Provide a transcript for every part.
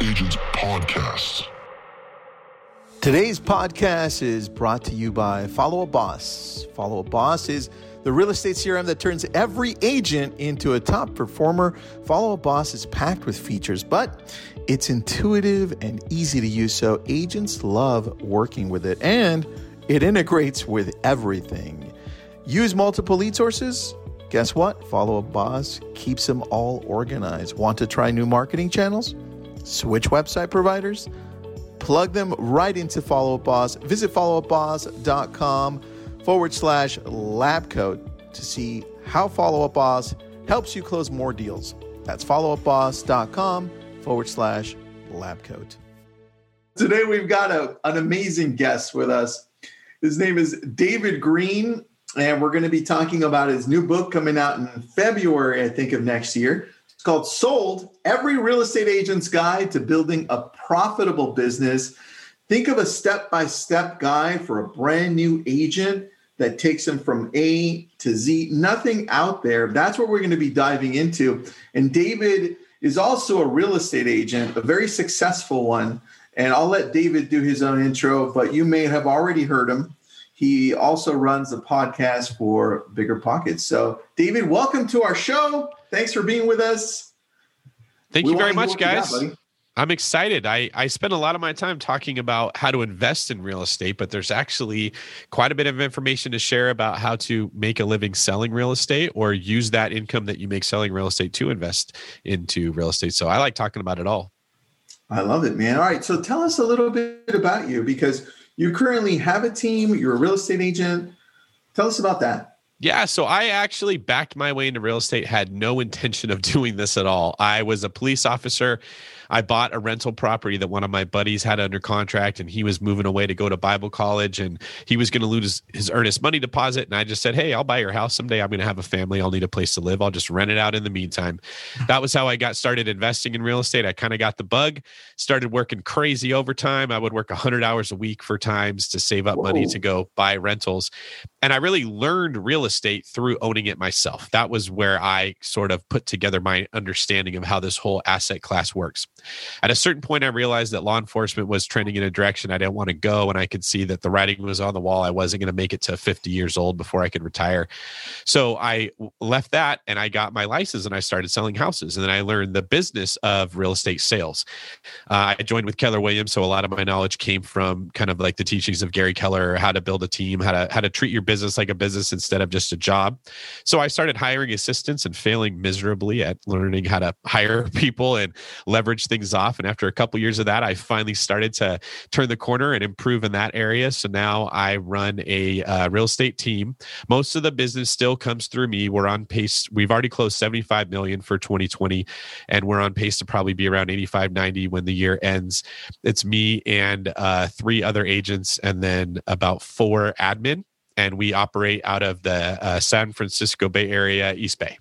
Agents Podcast. Today's podcast is brought to you by Follow Up Boss. Follow Up Boss is the real estate CRM that turns every agent into a top performer. Follow Up Boss is packed with features, but it's intuitive and easy to use, so agents love working with it, and it integrates with everything. Use multiple lead sources? Guess what? Follow Up Boss keeps them all organized. Want to try new marketing channels? Switch website providers? plug them right into Follow Up Boss. Visit followupboss.com forward slash lab coat to see how Follow Up Boss helps you close more deals. That's followupboss.com forward slash lab coat. Today we've got a, an amazing guest with us. His name is David Greene, and we're going to be talking about his new book coming out in February, I think, of next year. It's called Sold Every Real Estate Agent's Guide to Building a Profitable Business. Think of a step by step guide for a brand new agent that takes them from A to Z. Nothing out there. That's what we're going to be diving into. And David is also a real estate agent, a very successful one. And I'll let David do his own intro, but you may have already heard him. He also runs a podcast for Bigger Pockets. So, David, welcome to our show. Thanks for being with us. Thank we you very much, guys. Got, I'm excited. I, I spend a lot of my time talking about how to invest in real estate, but there's actually quite a bit of information to share about how to make a living selling real estate or use that income that you make selling real estate to invest into real estate. So I like talking about it all. I love it, man. All right. So tell us a little bit about you because you currently have a team, you're a real estate agent. Tell us about that. Yeah, so I actually backed my way into real estate, had no intention of doing this at all. I was a police officer I bought a rental property that one of my buddies had under contract and he was moving away to go to Bible college and he was going to lose his, his earnest money deposit. And I just said, Hey, I'll buy your house someday. I'm going to have a family. I'll need a place to live. I'll just rent it out in the meantime. Hmm. That was how I got started investing in real estate. I kind of got the bug, started working crazy overtime. I would work 100 hours a week for times to save up Whoa. money to go buy rentals. And I really learned real estate through owning it myself. That was where I sort of put together my understanding of how this whole asset class works. At a certain point, I realized that law enforcement was trending in a direction I didn't want to go, and I could see that the writing was on the wall. I wasn't going to make it to 50 years old before I could retire. So I left that and I got my license and I started selling houses. And then I learned the business of real estate sales. Uh, I joined with Keller Williams, so a lot of my knowledge came from kind of like the teachings of Gary Keller, how to build a team, how to how to treat your business like a business instead of just a job. So I started hiring assistants and failing miserably at learning how to hire people and leverage things off. And after a couple years of that, I finally started to turn the corner and improve in that area. So now I run a uh, real estate team. Most of the business still comes through me. We're on pace. We've already closed 75 million for 2020, and we're on pace to probably be around 85, 90 when the year ends. It's me and uh, three other agents, and then about four admin. And we operate out of the uh, San Francisco Bay Area, East Bay.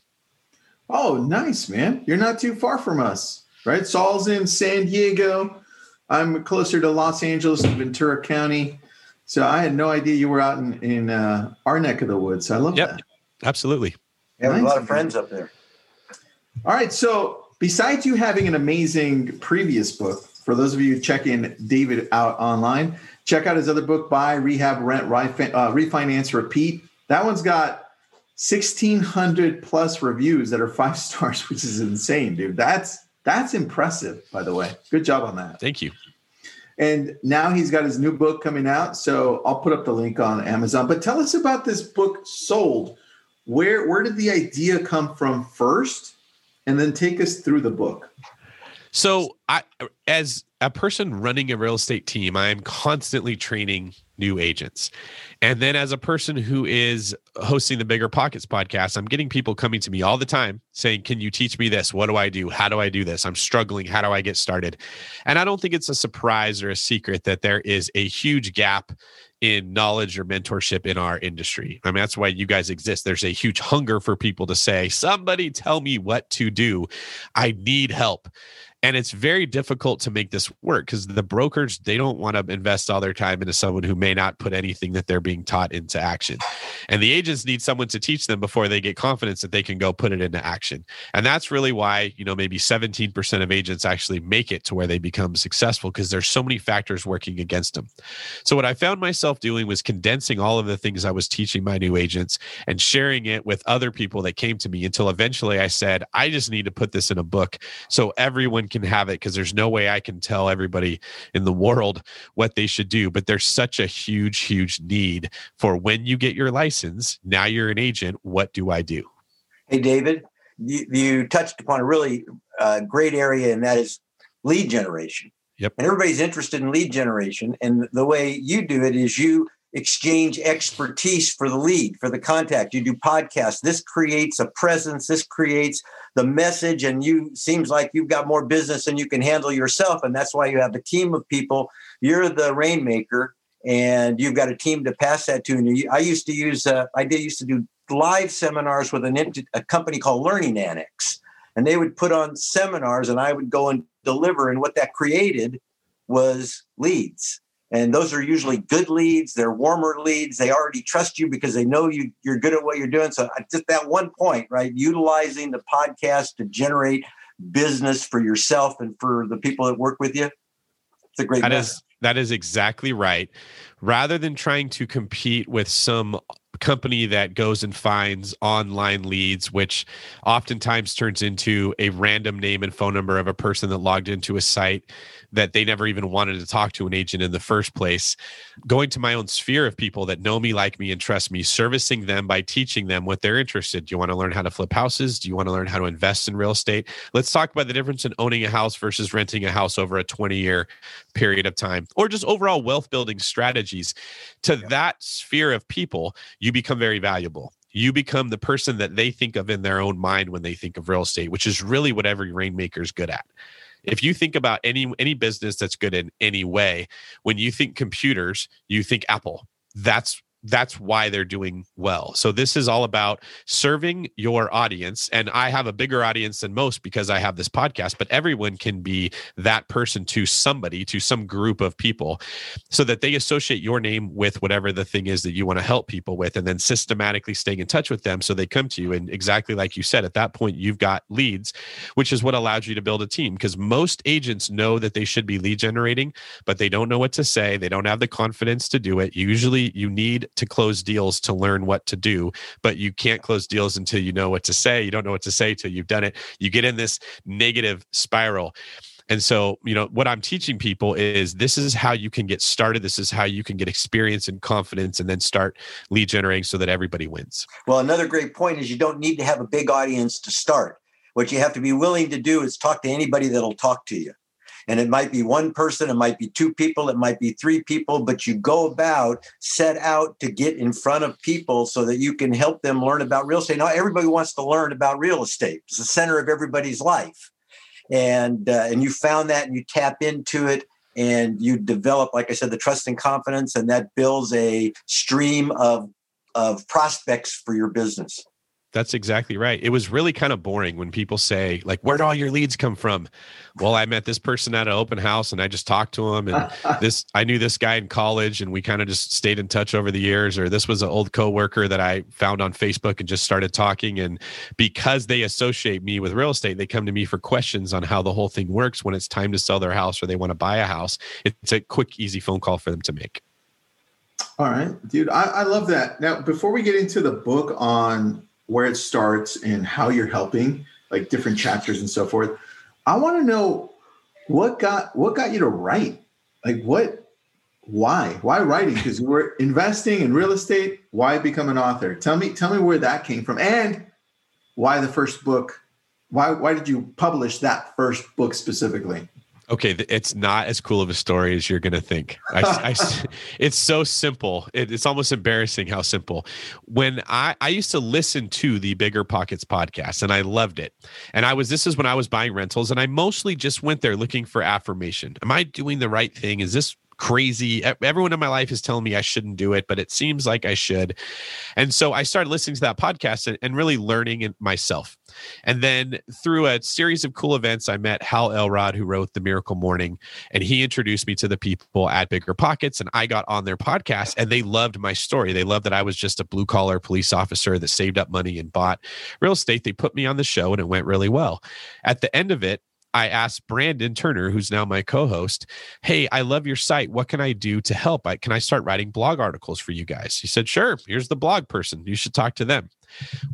Oh, nice, man. You're not too far from us right? Saul's in San Diego. I'm closer to Los Angeles and Ventura County. So I had no idea you were out in, in uh, our neck of the woods. I love yep, that. Absolutely. Yeah, nice. a lot of friends up there. All right. So besides you having an amazing previous book, for those of you checking David out online, check out his other book, Buy, Rehab, Rent, uh, Refinance, Repeat. That one's got 1,600 plus reviews that are five stars, which is insane, dude. That's that's impressive, by the way. Good job on that. Thank you. And now he's got his new book coming out. So I'll put up the link on Amazon. But tell us about this book, Sold. Where where did the idea come from first? And then take us through the book. So I as a person running a real estate team, I am constantly training new agents. And then as a person who is hosting the Bigger Pockets podcast, I'm getting people coming to me all the time saying, Can you teach me this? What do I do? How do I do this? I'm struggling. How do I get started? And I don't think it's a surprise or a secret that there is a huge gap in knowledge or mentorship in our industry. I mean, that's why you guys exist. There's a huge hunger for people to say, Somebody tell me what to do. I need help. And it's very difficult to make this work because the brokers they don't want to invest all their time into someone who may not put anything that they're being taught into action. And the agents need someone to teach them before they get confidence that they can go put it into action. And that's really why you know maybe 17% of agents actually make it to where they become successful because there's so many factors working against them. So what i found myself doing was condensing all of the things i was teaching my new agents and sharing it with other people that came to me until eventually i said i just need to put this in a book so everyone can have it because there's no way I can tell everybody in the world what they should do. But there's such a huge, huge need for when you get your license, now you're an agent, what do I do? Hey, David, you, you touched upon a really uh, great area, and that is lead generation. Yep. And everybody's interested in lead generation. And the way you do it is you exchange expertise for the lead, for the contact. You do podcasts. This creates a presence. This creates the message, and you seems like you've got more business than you can handle yourself, and that's why you have a team of people. You're the rainmaker, and you've got a team to pass that to. And you, I used to use, uh, I did used to do live seminars with an a company called Learning Annex, and they would put on seminars, and I would go and deliver, and what that created was leads and those are usually good leads. They're warmer leads. They already trust you because they know you you're good at what you're doing. So uh, just that one point right? Utilizing the podcast to generate business for yourself and for the people that work with you. It's a great that is, that is exactly right. Rather than trying to compete with some company that goes and finds online leads, which oftentimes turns into a random name and phone number of a person that logged into a site that they never even wanted to talk to an agent in the first place. Going to my own sphere of people that know me, like me, and trust me, servicing them by teaching them what they're interested. Do you want to learn how to flip houses? Do you want to learn how to invest in real estate? Let's talk about the difference in owning a house versus renting a house over a 20 year period of time, or just overall wealth building strategies. To that sphere of people, you become very valuable. You become the person that they think of in their own mind when they think of real estate, which is really what every rainmaker is good at. If you think about any any business that's good in any way when you think computers you think apple. That's that's why they're doing well. So this is all about serving your audience and I have a bigger audience than most because I have this podcast, but everyone can be that person to somebody, to some group of people so that they associate your name with whatever the thing is that you want to help people with and then systematically staying in touch with them so they come to you and exactly like you said at that point you've got leads, which is what allows you to build a team because most agents know that they should be lead generating, but they don't know what to say, they don't have the confidence to do it. Usually you need to close deals to learn what to do, but you can't close deals until you know what to say. You don't know what to say till you've done it. You get in this negative spiral. And so, you know, what I'm teaching people is this is how you can get started. This is how you can get experience and confidence and then start lead generating so that everybody wins. Well, another great point is you don't need to have a big audience to start. What you have to be willing to do is talk to anybody that'll talk to you and it might be one person it might be two people it might be three people but you go about set out to get in front of people so that you can help them learn about real estate. Now everybody wants to learn about real estate. It's the center of everybody's life. And uh, and you found that and you tap into it and you develop like i said the trust and confidence and that builds a stream of of prospects for your business that's exactly right. It was really kind of boring when people say, like, where'd all your leads come from? Well, I met this person at an open house and I just talked to him. And this, I knew this guy in college and we kind of just stayed in touch over the years. Or this was an old coworker that I found on Facebook and just started talking. And because they associate me with real estate, they come to me for questions on how the whole thing works when it's time to sell their house or they want to buy a house. It's a quick, easy phone call for them to make. All right, dude. I, I love that. Now, before we get into the book on where it starts and how you're helping, like different chapters and so forth. I want to know what got what got you to write? Like what why? Why writing? Because you were investing in real estate. Why become an author? Tell me, tell me where that came from and why the first book. Why why did you publish that first book specifically? Okay, it's not as cool of a story as you're going to think. I, I, it's so simple. It, it's almost embarrassing how simple. When I, I used to listen to the Bigger Pockets podcast and I loved it. And I was, this is when I was buying rentals and I mostly just went there looking for affirmation. Am I doing the right thing? Is this crazy. Everyone in my life is telling me I shouldn't do it, but it seems like I should. And so I started listening to that podcast and, and really learning it myself. And then through a series of cool events, I met Hal Elrod, who wrote The Miracle Morning, and he introduced me to the people at Bigger Pockets. And I got on their podcast and they loved my story. They loved that I was just a blue collar police officer that saved up money and bought real estate. They put me on the show and it went really well. At the end of it, I asked Brandon Turner, who's now my co-host, "Hey, I love your site. What can I do to help? I, can I start writing blog articles for you guys?" He said, "Sure. Here's the blog person. You should talk to them."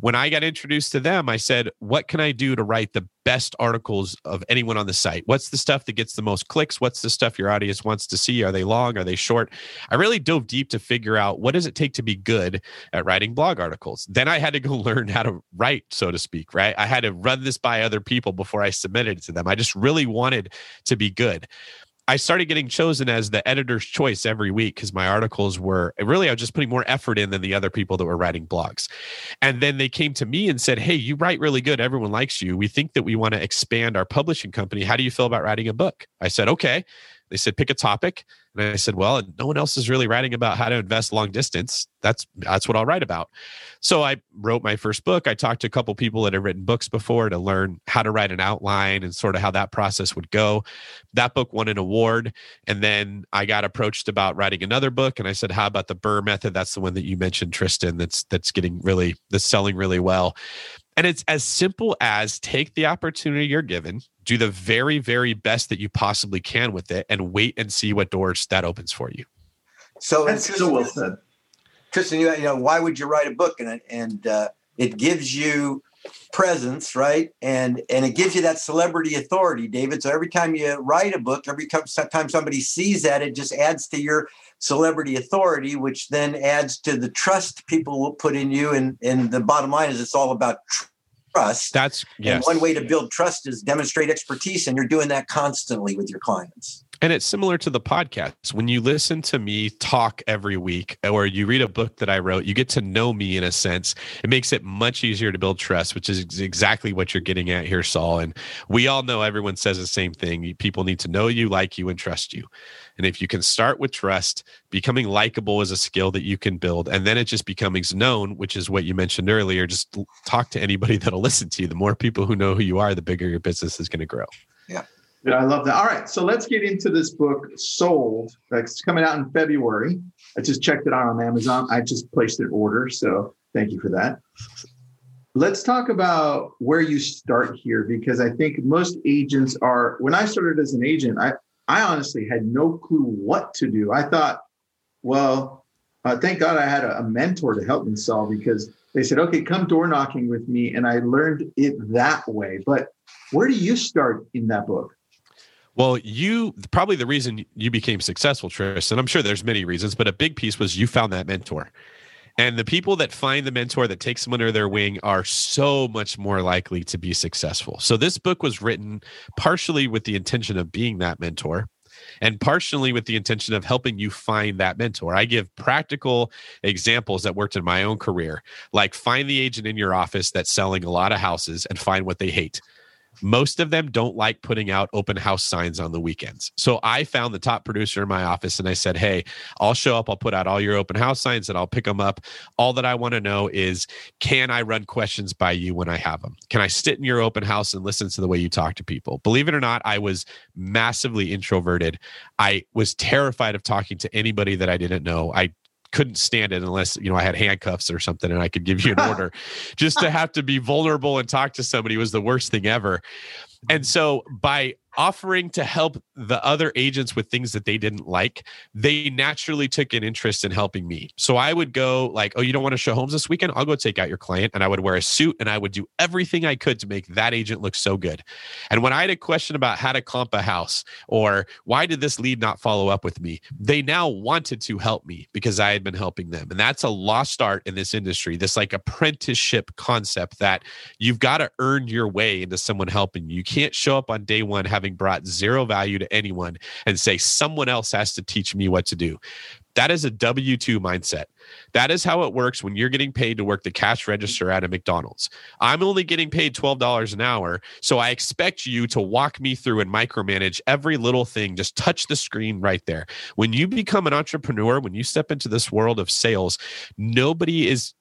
When I got introduced to them, I said, What can I do to write the best articles of anyone on the site? What's the stuff that gets the most clicks? What's the stuff your audience wants to see? Are they long? Are they short? I really dove deep to figure out what does it take to be good at writing blog articles. Then I had to go learn how to write, so to speak, right? I had to run this by other people before I submitted it to them. I just really wanted to be good. I started getting chosen as the editor's choice every week because my articles were really, I was just putting more effort in than the other people that were writing blogs. And then they came to me and said, Hey, you write really good. Everyone likes you. We think that we want to expand our publishing company. How do you feel about writing a book? I said, Okay. They said, Pick a topic. And I said, well, no one else is really writing about how to invest long distance. That's that's what I'll write about. So I wrote my first book. I talked to a couple people that had written books before to learn how to write an outline and sort of how that process would go. That book won an award, and then I got approached about writing another book, and I said, "How about the BRRRR method? That's the one that you mentioned, Tristan. That's that's getting really that's selling really well." And it's as simple as take the opportunity you're given, do the very, very best that you possibly can with it, and wait and see what doors that opens for you. So that's so well said. Tristan, you know, why would you write a book? And and uh, it gives you presence, right? And and it gives you that celebrity authority, David. So every time you write a book, every time somebody sees that, it just adds to your celebrity authority, which then adds to the trust people will put in you. And and the bottom line is, it's all about trust. That's yes. And one way to build trust is demonstrate expertise, and you're doing that constantly with your clients. And it's similar to the podcast. When you listen to me talk every week or you read a book that I wrote, you get to know me in a sense. It makes it much easier to build trust, which is exactly what you're getting at here, Saul. And we all know everyone says the same thing. People need to know you, like you, and trust you. And if you can start with trust, becoming likable is a skill that you can build. And then it just becomes known, which is what you mentioned earlier. Just talk to anybody that'll listen to you. The more people who know who you are, the bigger your business is going to grow. Yeah. Yeah, I love that. All right, so let's get into this book, Sold. That's coming out in February. I just checked it out on Amazon. I just placed an order, so thank you for that. Let's talk about where you start here because I think most agents are. When I started as an agent, I I honestly had no clue what to do. I thought, well, uh, thank God I had a, a mentor to help me solve because they said, okay, come door knocking with me, and I learned it that way. But where do you start in that book? Well, you probably the reason you became successful, Tristan. I'm sure there's many reasons, but a big piece was you found that mentor. And the people that find the mentor that takes them under their wing are so much more likely to be successful. So this book was written partially with the intention of being that mentor and partially with the intention of helping you find that mentor. I give practical examples that worked in my own career, like find the agent in your office that's selling a lot of houses and find what they hate most of them don't like putting out open house signs on the weekends. So I found the top producer in my office and I said, Hey, I'll show up, I'll put out all your open house signs and I'll pick them up. All that I want to know is can I run questions by you when I have them? Can I sit in your open house and listen to the way you talk to people? Believe it or not, I was massively introverted. I was terrified of talking to anybody that I didn't know. I couldn't stand it unless you know I had handcuffs or something and I could give you an order. Just to have to be vulnerable and talk to somebody was the worst thing ever. And so by offering to help the other agents with things that they didn't like, they naturally took an interest in helping me. So I would go like, "Oh, you don't want to show homes this weekend? I'll go take out your client." And I would wear a suit and I would do everything I could to make that agent look so good. And when I had a question about how to comp a house or why did this lead not follow up with me, they now wanted to help me because I had been helping them. And that's a lost art in this industry. This like apprenticeship concept that you've got to earn your way into someone helping you. You can't show up on day 1 having having brought zero value to anyone and say someone else has to teach me what to do That is a W 2 mindset. That is how it works when you're getting paid to work the cash register at a McDonald's. I'm only getting paid $12 an hour. So I expect you to walk me through and micromanage every little thing. Just touch the screen right there. When you become an entrepreneur, when you step into this world of sales, nobody is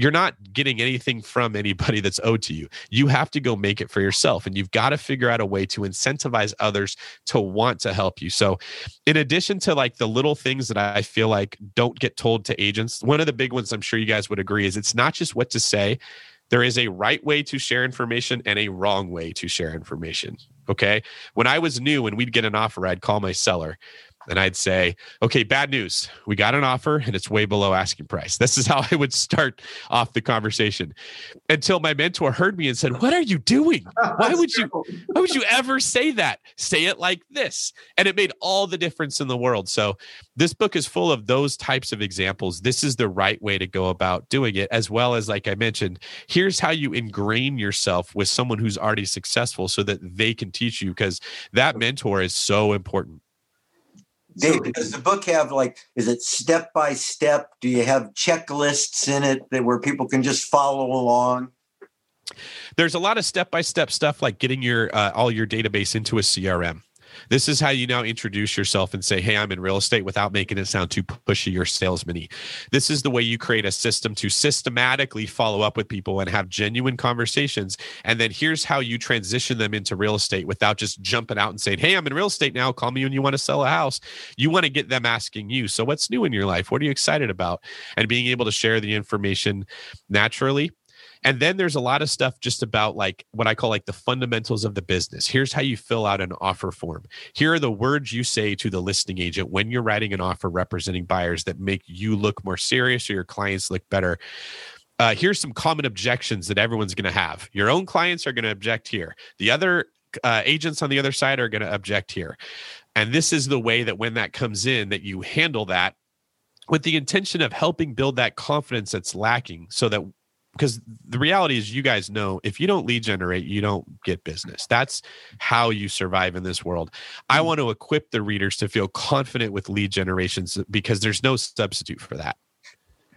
you're not getting anything from anybody that's owed to you. You have to go make it for yourself. And you've got to figure out a way to incentivize others to want to help you. So, in addition to like the little things that I feel like don't get told to agents, one of the big ones I'm sure you guys would agree is it's not just what to say. There is a right way to share information and a wrong way to share information. Okay. When I was new and we'd get an offer, I'd call my seller and I'd say, okay, bad news. We got an offer and it's way below asking price. This is how I would start off the conversation until my mentor heard me and said, what are you doing? Why would you, why would you ever say that? Say it like this. And it made all the difference in the world. So this book is full of those types of examples. This is the right way to go about doing it, as well as, like I mentioned, here's how you ingrain yourself with someone who's already successful so that they can teach you because that mentor is so important. Dave, does the book have like, is it step by step? Do you have checklists in it that where people can just follow along? There's a lot of step by step stuff like getting your uh, all your database into a CRM. This is how you now introduce yourself and say, Hey, I'm in real estate without making it sound too pushy or salesman This is the way you create a system to systematically follow up with people and have genuine conversations. And then here's how you transition them into real estate without just jumping out and saying, Hey, I'm in real estate now. Call me when you want to sell a house. You want to get them asking you, So what's new in your life? What are you excited about? And being able to share the information naturally and then there's a lot of stuff just about like what I call like the fundamentals of the business. Here's how you fill out an offer form. Here are the words you say to the listing agent when you're writing an offer representing buyers that make you look more serious or your clients look better. Uh, here's some common objections that everyone's going to have. Your own clients are going to object here. The other uh, agents on the other side are going to object here. And this is the way that when that comes in, that you handle that with the intention of helping build that confidence that's lacking so that because the reality is you guys know if you don't lead generate you don't get business. That's how you survive in this world. I mm. want to equip the readers to feel confident with lead generations because there's no substitute for that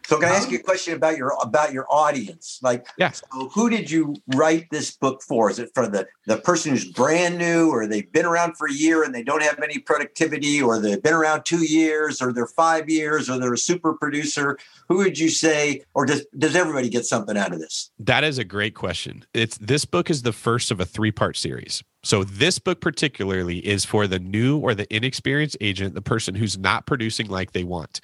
so can I ask you a question about your about your audience? Like, yeah. so who did you write this book for? Is it for the the person who's brand new, or they've been around for a year and they don't have any productivity, or they've been around two years, or they're five years, or they're a super producer? Who would you say, or does does everybody get something out of this? That is a great question. It's this book is the first of a three part series. So this book particularly is for the new or the inexperienced agent, the person who's not producing like they want.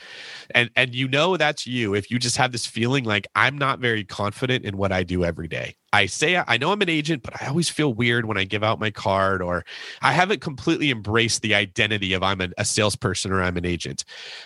And and you know that's you if you just have this feeling like I'm not very confident in what I do every day. I say I know I'm an agent, but I always feel weird when I give out my card or I haven't completely embraced the identity of I'm a, a salesperson or I'm an agent.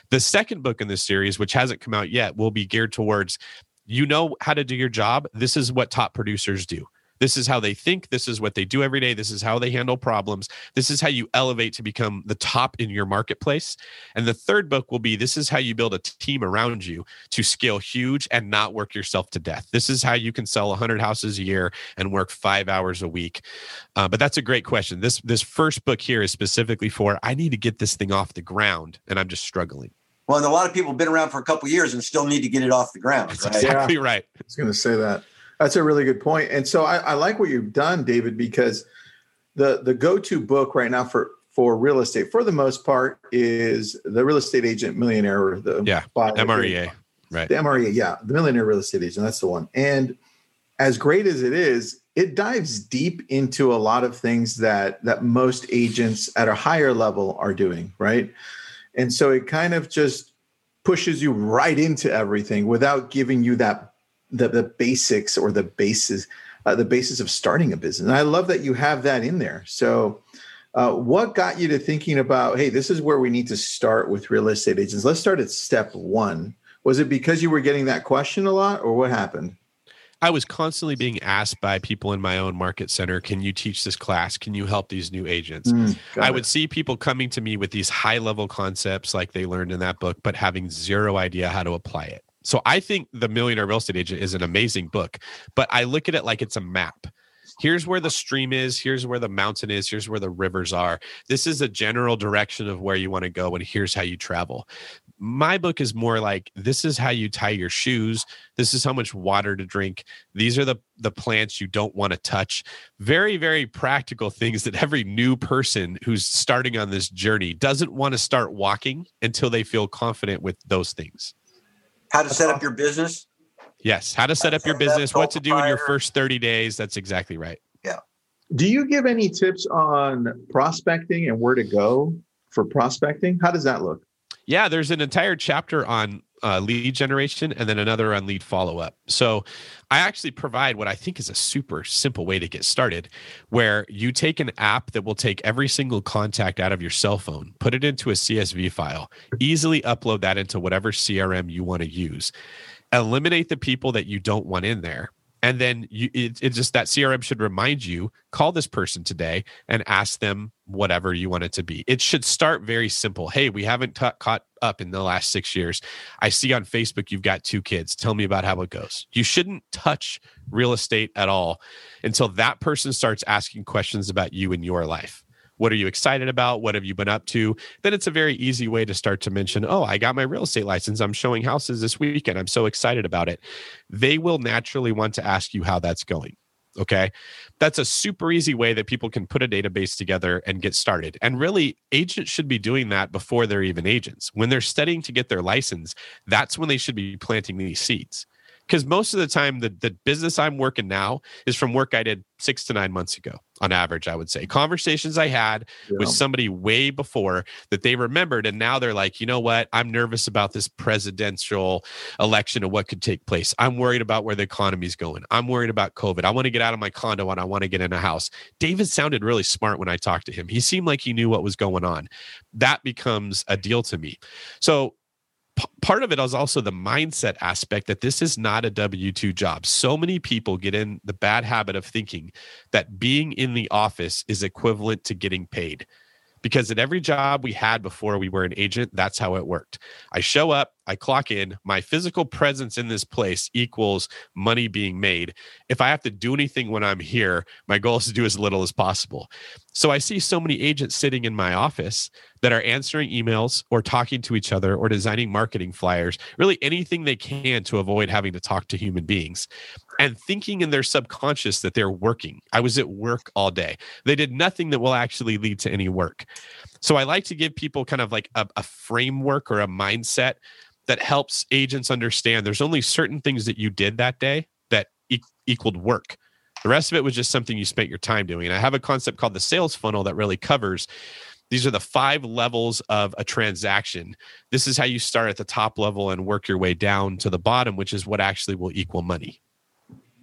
The second book in this series, which hasn't come out yet, will be geared towards you know how to do your job. This is what top producers do. This is how they think. This is what they do every day. This is how they handle problems. This is how you elevate to become the top in your marketplace. And the third book will be this is how you build a team around you to scale huge and not work yourself to death. This is how you can sell 100 houses a year and work five hours a week. Uh, but that's a great question. This this first book here is specifically for I need to get this thing off the ground, and I'm just struggling. Well, and a lot of people have been around for a couple years and still need to get it off the ground. That's right? exactly yeah. right. I was going to say that. That's a really good point. And so I, I like what you've done, David, because the the go-to book right now for for real estate, for the most part, is the real estate agent millionaire. The yeah, MREA, right? The MREA, yeah, the millionaire real estate agent. That's the one. And as great as it is, it dives deep into a lot of things that that most agents at a higher level are doing, right? And so it kind of just pushes you right into everything without giving you that the, the basics or the basis uh, the basis of starting a business. And I love that you have that in there. So, uh, what got you to thinking about, hey, this is where we need to start with real estate agents? Let's start at step one. Was it because you were getting that question a lot, or what happened? I was constantly being asked by people in my own market center, can you teach this class? Can you help these new agents? Mm, I it. would see people coming to me with these high level concepts like they learned in that book, but having zero idea how to apply it. So I think The Millionaire Real Estate Agent is an amazing book, but I look at it like it's a map. Here's where the stream is, here's where the mountain is, here's where the rivers are. This is a general direction of where you want to go, and here's how you travel. My book is more like this is how you tie your shoes. This is how much water to drink. These are the the plants you don't want to touch. Very very practical things that every new person who's starting on this journey doesn't want to start walking until they feel confident with those things. How to set up your business? Yes, how to set up your business, what to do in your first 30 days. That's exactly right. Yeah. Do you give any tips on prospecting and where to go for prospecting? How does that look? Yeah, there's an entire chapter on uh, lead generation and then another on lead follow up. So I actually provide what I think is a super simple way to get started, where you take an app that will take every single contact out of your cell phone, put it into a CSV file, easily upload that into whatever CRM you want to use, eliminate the people that you don't want in there and then you it, it just that crm should remind you call this person today and ask them whatever you want it to be. It should start very simple. Hey we haven't caught up in the last six years. I see on facebook you've got two kids. Tell me about how it goes. You shouldn't touch real estate at all until that person starts asking questions about you and your life what are you excited about? What have you been up to? Then it's a very easy way to start to mention, oh, I got my real estate license. I'm showing houses this weekend. I'm so excited about it. They will naturally want to ask you how that's going. Okay. That's a super easy way that people can put a database together and get started. And really, agents should be doing that before they're even agents. When they're studying to get their license, that's when they should be planting these seeds because most of the time the, the business i'm working now is from work i did six to nine months ago on average i would say conversations i had yeah. with somebody way before that they remembered and now they're like you know what? I'm nervous about this presidential election and what could take place. I'm worried about where the economy's going. I'm worried about covid. I want to get out of my condo and i want to get in a house. David sounded really smart when i talked to him. He seemed like he knew what was going on. That becomes a deal to me. So p- part of it is also the mindset aspect that this is not a W 2 job. So many people get in the bad habit of thinking that being in the office is equivalent to getting paid because at every job we had before we were an agent, that's how it worked. I show up, I clock in, my physical presence in this place equals money being made. If I have to do anything when I'm here, my goal is to do as little as possible. So I see so many agents sitting in my office that are answering emails or talking to each other or designing marketing flyers, really anything they can to avoid having to talk to human beings and thinking in their subconscious that they're working. I was at work all day. They did nothing that will actually lead to any work. So I like to give people kind of like a, a framework or a mindset that helps agents understand there's only certain things that you did that day that e- equaled work. The rest of it was just something you spent your time doing. And I have a concept called the sales funnel that really covers these are the five levels of a transaction. This is how you start at the top level and work your way down to the bottom, which is what actually will equal money.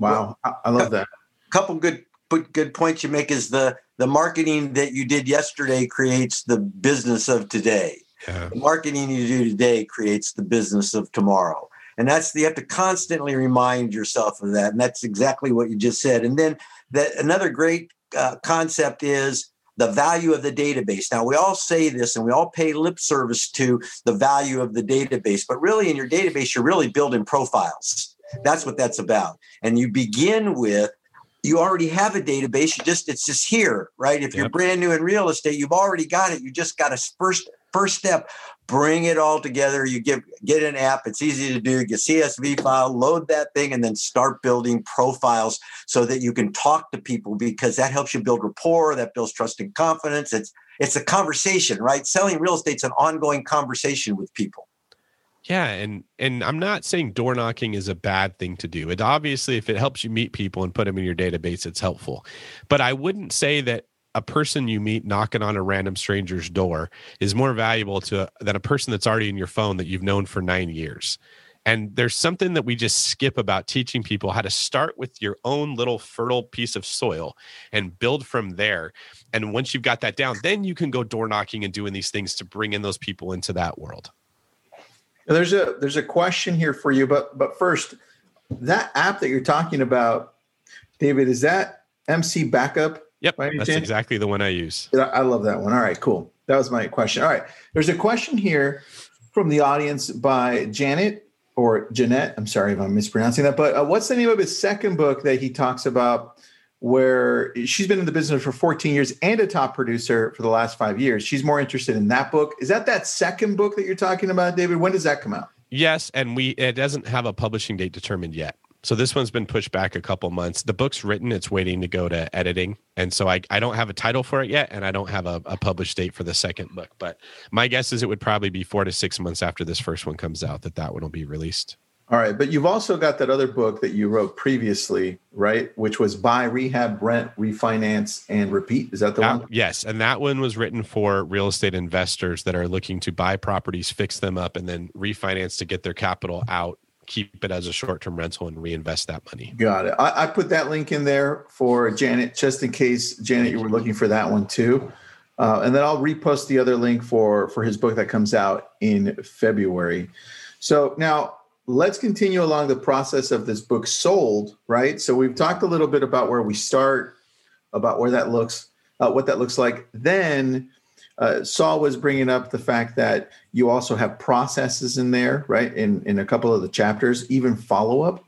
Wow, I, I love that. A couple good good points you make is the the marketing that you did yesterday creates the business of today. Yeah. The marketing you do today creates the business of tomorrow. And that's you have to constantly remind yourself of that. And that's exactly what you just said. And then that another great uh, concept is the value of the database. Now, we all say this and we all pay lip service to the value of the database, but really in your database, you're really building profiles. That's what that's about. And you begin with you already have a database. You just it's just here, right? If you're brand new in real estate, you've already got it. You just got to first first step bring it all together you get get an app it's easy to do get a csv file load that thing and then start building profiles so that you can talk to people because that helps you build rapport that builds trust and confidence it's it's a conversation right selling real estate's an ongoing conversation with people yeah, and and I'm not saying door knocking is a bad thing to do. It obviously if it helps you meet people and put them in your database, it's helpful. But I wouldn't say that a person you meet knocking on a random stranger's door is more valuable to than a person that's already in your phone that you've known for 9 years. And there's something that we just skip about teaching people how to start with your own little fertile piece of soil and build from there. And once you've got that down, then you can go door knocking and doing these things to bring in those people into that world. There's a there's a question here for you, but but first, that app that you're talking about, David, is that MC Backup? Yep, that's chance? exactly the one I use. I love that one. All right, cool. That was my question. All right, there's a question here from the audience by Janet or Jeanette. I'm sorry if I'm mispronouncing that, but uh, what's the name of his second book that he talks about where she's been in the business for 14 years and a top producer for the last five years. She's more interested in that book. Is that that second book that you're talking about, David? When does that come out? Yes, and we it doesn't have a publishing date determined yet. So this one's been pushed back a couple months. The book's written, it's waiting to go to editing. And so I, I don't have a title for it yet, and I don't have a, a published date for the second book. But my guess is it would probably be four to six months after this first one comes out that that one will be released. All right, but you've also got that other book that you wrote previously, right? Which was buy, rehab, rent, refinance, and repeat. Is that the that, one? Yes, and that one was written for real estate investors that are looking to buy properties, fix them up, and then refinance to get their capital out, keep it as a short-term rental, and reinvest that money. Got it. I, I put that link in there for Janet, just in case Janet, you were looking for that one too. Uh, and then I'll repost the other link for for his book that comes out in February. So now let's continue along the process of this book sold right? So we've talked a little bit about where we start about where that looks uh, what that looks like. Then uh, saul was bringing up the fact that you also have processes in there right? In in a couple of the chapters even follow-up.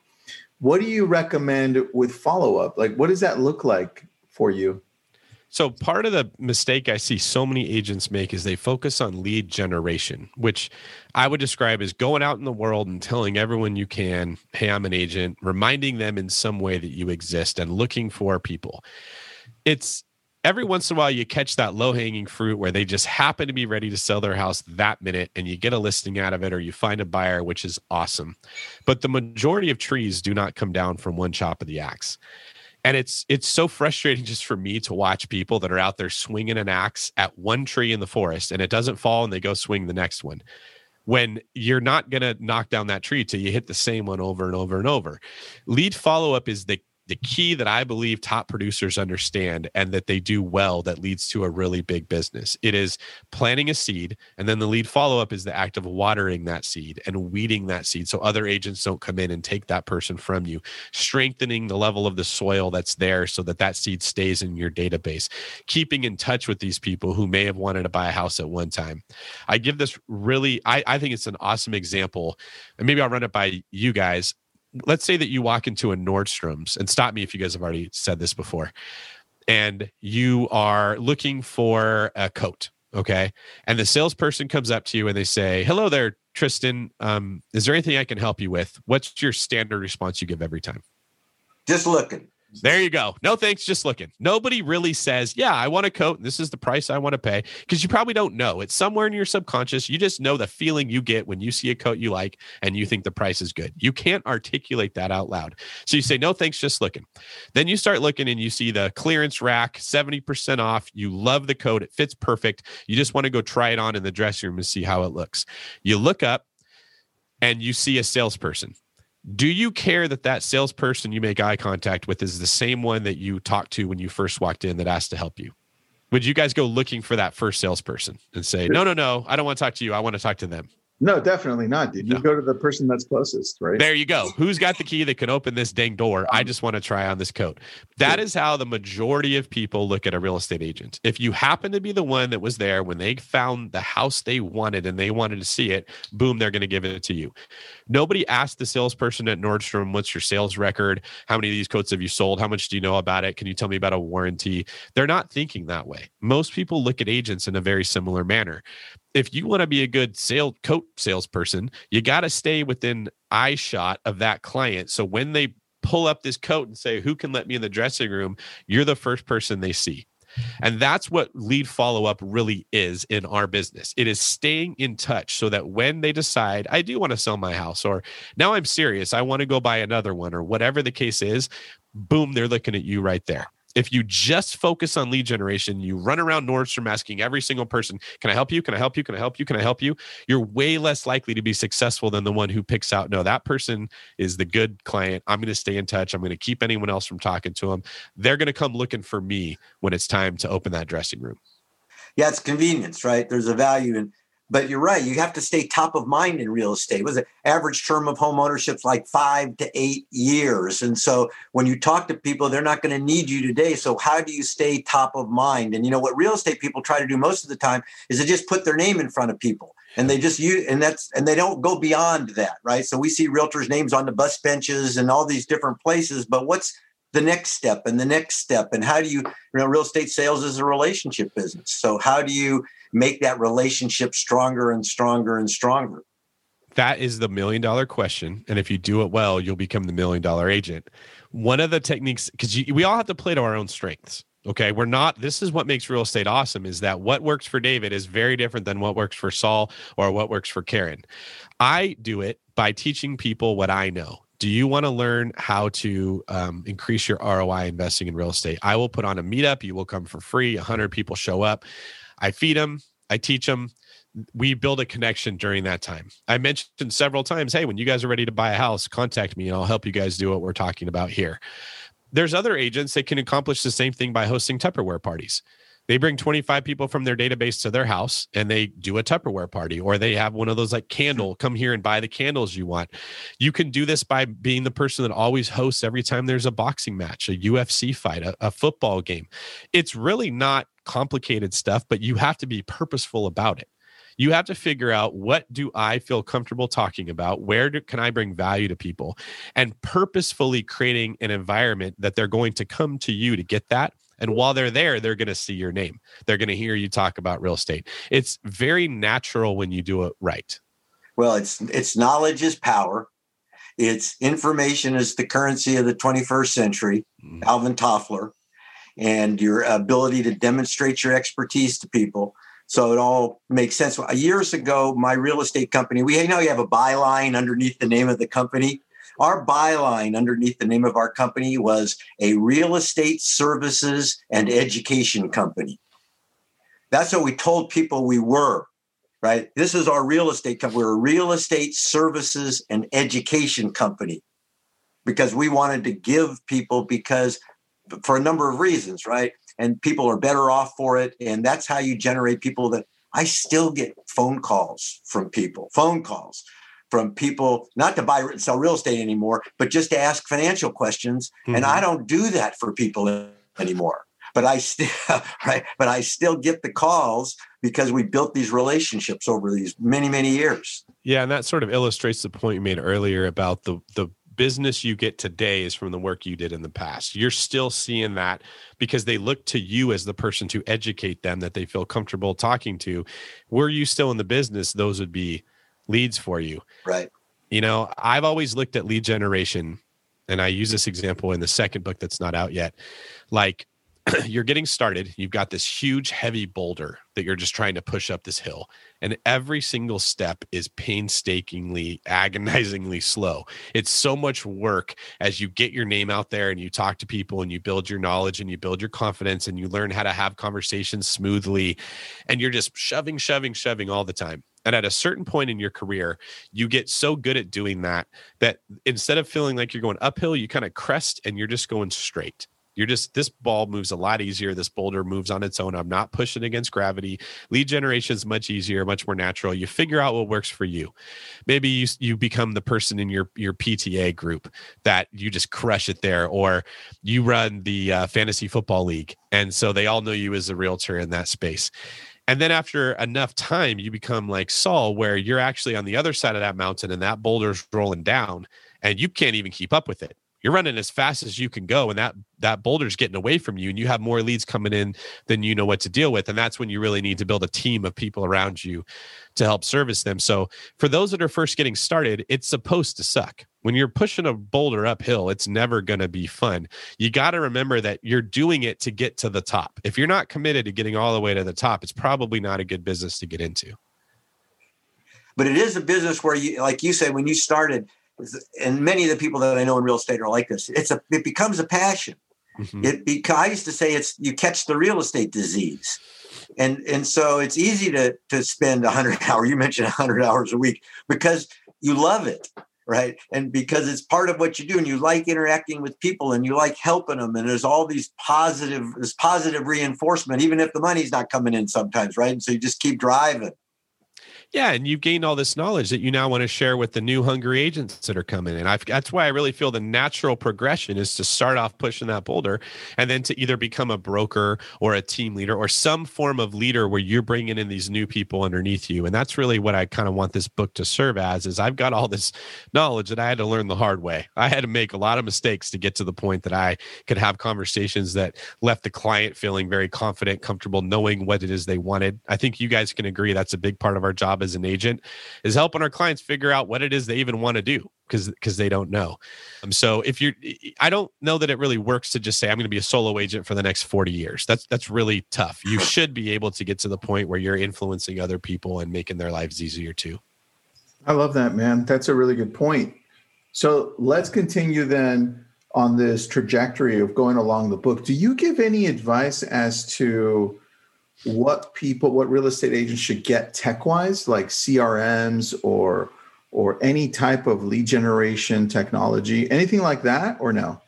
What do you recommend with follow-up? Like what does that look like for you so part of the mistake I see so many agents make is they focus on lead generation, which I would describe as going out in the world and telling everyone you can, "Hey, I'm an agent," reminding them in some way that you exist and looking for people. It's every once in a while you catch that low-hanging fruit where they just happen to be ready to sell their house that minute and you get a listing out of it or you find a buyer, which is awesome. But the majority of trees do not come down from one chop of the axe and it's it's so frustrating just for me to watch people that are out there swinging an axe at one tree in the forest and it doesn't fall and they go swing the next one. When you're not going to knock down that tree till you hit the same one over and over and over. Lead follow up is the the key that I believe top producers understand and that they do well that leads to a really big business. It is planting a seed, and then the lead follow up is the act of watering that seed and weeding that seed so other agents don't come in and take that person from you, strengthening the level of the soil that's there so that that seed stays in your database, keeping in touch with these people who may have wanted to buy a house at one time. I give this really, I, I think it's an awesome example, and maybe I'll run it by you guys let's say that you walk into a Nordstrom's and stop me if you guys have already said this before, and you are looking for a coat. Okay. And the salesperson comes up to you and they say, Hello there, Tristan. Um, is there anything I can help you with? What's your standard response you give every time? Just looking. There you go. No thanks, just looking. Nobody really says, "Yeah, I want a coat and this is the price I want to pay" because you probably don't know. It's somewhere in your subconscious. You just know the feeling you get when you see a coat you like and you think the price is good. You can't articulate that out loud. So you say, "No thanks, just looking." Then you start looking and you see the clearance rack, 70% off. You love the coat, it fits perfect. You just want to go try it on in the dressing room and see how it looks. You look up and you see a salesperson do you care that that salesperson you make eye contact with is the same one that you talked to when you first walked in that asked to help you? Would you guys go looking for that first salesperson and say, no, no, no, I don't want to talk to you. I want to talk to them? No, definitely not, dude. You go to the person that's closest, right? There you go. Who's got the key that can open this dang door? I just want to try on this coat. That is how the majority of people look at a real estate agent. If you happen to be the one that was there when they found the house they wanted and they wanted to see it, boom, they're going to give it to you. Nobody asked the salesperson at Nordstrom, what's your sales record? How many of these coats have you sold? How much do you know about it? Can you tell me about a warranty? They're not thinking that way. Most people look at agents in a very similar manner if you want to be a good sale coat salesperson, you got to stay within eye shot of that client. So when they pull up this coat and say, "Who can let me in the dressing room?" you're the first person they see. And that's what lead follow up really is in our business. It is staying in touch so that when they decide, I do want to sell my house, or now I'm serious, I want to go buy another one, or whatever the case is, boom, they're looking at you right there if you just focus on lead generation, you run around Nordstrom asking every single person, Can I help you? Can I help you? Can I help you? Can I help you? You're way less likely to be successful than the one who picks out, No, that person is the good client. I'm going to stay in touch. I'm going to keep anyone else from talking to them. They're going to come looking for me when it's time to open that dressing room. Yeah, it's convenience, right? There's a value in but you're right. You have to stay top of mind in real estate. Was the average term of home ownership like five to eight years? And so when you talk to people, they're not going to need you today. So how do you stay top of mind? And you know what real estate people try to do most of the time is to just put their name in front of people and they just use and that's and they don't go beyond that right so we see realtors names on the bus benches and all these different places but what's the next step and the next step and how do you you know real estate sales is a relationship business so how do you make that relationship stronger and stronger and stronger that is the million dollar question and if you do it well you'll become the million dollar agent one of the techniques because we all have to play to our own strengths okay we're not this is what makes real estate awesome is that what works for david is very different than what works for saul or what works for karen i do it by teaching people what i know do you want to learn how to um, increase your ROI investing in real estate? I will put on a meetup. You will come for free. 100 people show up. I feed them, I teach them. We build a connection during that time. I mentioned several times hey, when you guys are ready to buy a house, contact me and I'll help you guys do what we're talking about here. There's other agents that can accomplish the same thing by hosting Tupperware parties they bring 25 people from their database to their house and they do a Tupperware party or they have one of those like candle mm-hmm. come here and buy the candles you want. You can do this by being the person that always hosts every time there's a boxing match, a UFC fight, a, a football game. It's really not complicated stuff, but you have to be purposeful about it. You have to figure out what do I feel comfortable talking about? Where do, can I bring value to people? And purposefully creating an environment that they're going to come to you to get that and while they're there, they're going to see your name. They're going to hear you talk about real estate. It's very natural when you do it right. Well, it's it's knowledge is power. It's information is the currency of the 21st century, mm. Alvin Toffler, and your ability to demonstrate your expertise to people. So it all makes sense. Years ago, my real estate company, we you know you have a byline underneath the name of the company. Our byline underneath the name of our company was a real estate services and education company. That's what we told people we were, right? This is our real estate company. We're a real estate services and education company because we wanted to give people because for a number of reasons, right? And people are better off for it. And that's how you generate people that I still get phone calls from people, phone calls from people not to buy and sell real estate anymore, but just to ask financial questions. Mm-hmm. And I don't do that for people anymore. But I still right, but I still get the calls because we built these relationships over these many, many years. Yeah, and that sort of illustrates the point you made earlier about the the business you get today is from the work you did in the past. You're still seeing that because they look to you as the person to educate them that they feel comfortable talking to. Were you still in the business, those would be leads for you. Right. You know, I've always looked at lead generation, and I use this example in the second book that's not out yet. Like, you're getting started, you've got this huge, heavy boulder that you're just trying to push up this hill. And every single step is painstakingly, agonizingly slow. It's so much work as you get your name out there and you talk to people and you build your knowledge and you build your confidence and you learn how to have conversations smoothly. And you're just shoving, shoving, shoving all the time. And at a certain point in your career, you get so good at doing that that instead of feeling like you're going uphill, you kind of crest and you're just going straight. You're just this ball moves a lot easier. This boulder moves on its own. I'm not pushing against gravity. Lead generation is much easier, much more natural. You figure out what works for you. Maybe you you become the person in your your PTA group that you just crush it there, or you run the uh, fantasy football league, and so they all know you as a realtor in that space. And then after enough time, you become like Saul, where you're actually on the other side of that mountain and that boulder's rolling down and you can't even keep up with it. You're running as fast as you can go, and that that boulder's getting away from you, and you have more leads coming in than you know what to deal with. And that's when you really need to build a team of people around you to help service them. So for those that are first getting started, it's supposed to suck when you're pushing a boulder uphill, it's never going to be fun. You got to remember that you're doing it to get to the top. If you're not committed to getting all the way to the top, it's probably not a good business to get into. But it is a business where you, like you said, when you started, and many of the people that I know in real estate are like this. It's a, it becomes a passion. Mm-hmm. It because I used to say it's you catch the real estate disease, and and so it's easy to to spend a hundred hours. You mentioned a hundred hours a week because you love it right and because it's part of what you do and you like interacting with people and you like helping them and there's all these positive this positive reinforcement even if the money's not coming in sometimes right and so you just keep driving Yeah, and you've gained all this knowledge that you now want to share with the new hungry agents that are coming in. I've, that's why I really feel the natural progression is to start off pushing that boulder, and then to either become a broker or a team leader or some form of leader where you're bringing in these new people underneath you. And that's really what I kind of want this book to serve as. Is I've got all this knowledge that I had to learn the hard way. I had to make a lot of mistakes to get to the point that I could have conversations that left the client feeling very confident, comfortable, knowing what it is they wanted. I think you guys can agree that's a big part of our job as an agent is helping our clients figure out what it is they even want to do because because they don't know. Um, so if you're, I don't know that it really works to just say I'm going to be a solo agent for the next 40 years. That's that's really tough. You should be able to get to the point where you're influencing other people and making their lives easier too. I love that, man. That's a really good point. So let's continue then on this trajectory of going along the book. Do you give any advice as to what people, what real estate agents should get tech wise, like CRMs or or any type of lead generation technology, anything like that, or no?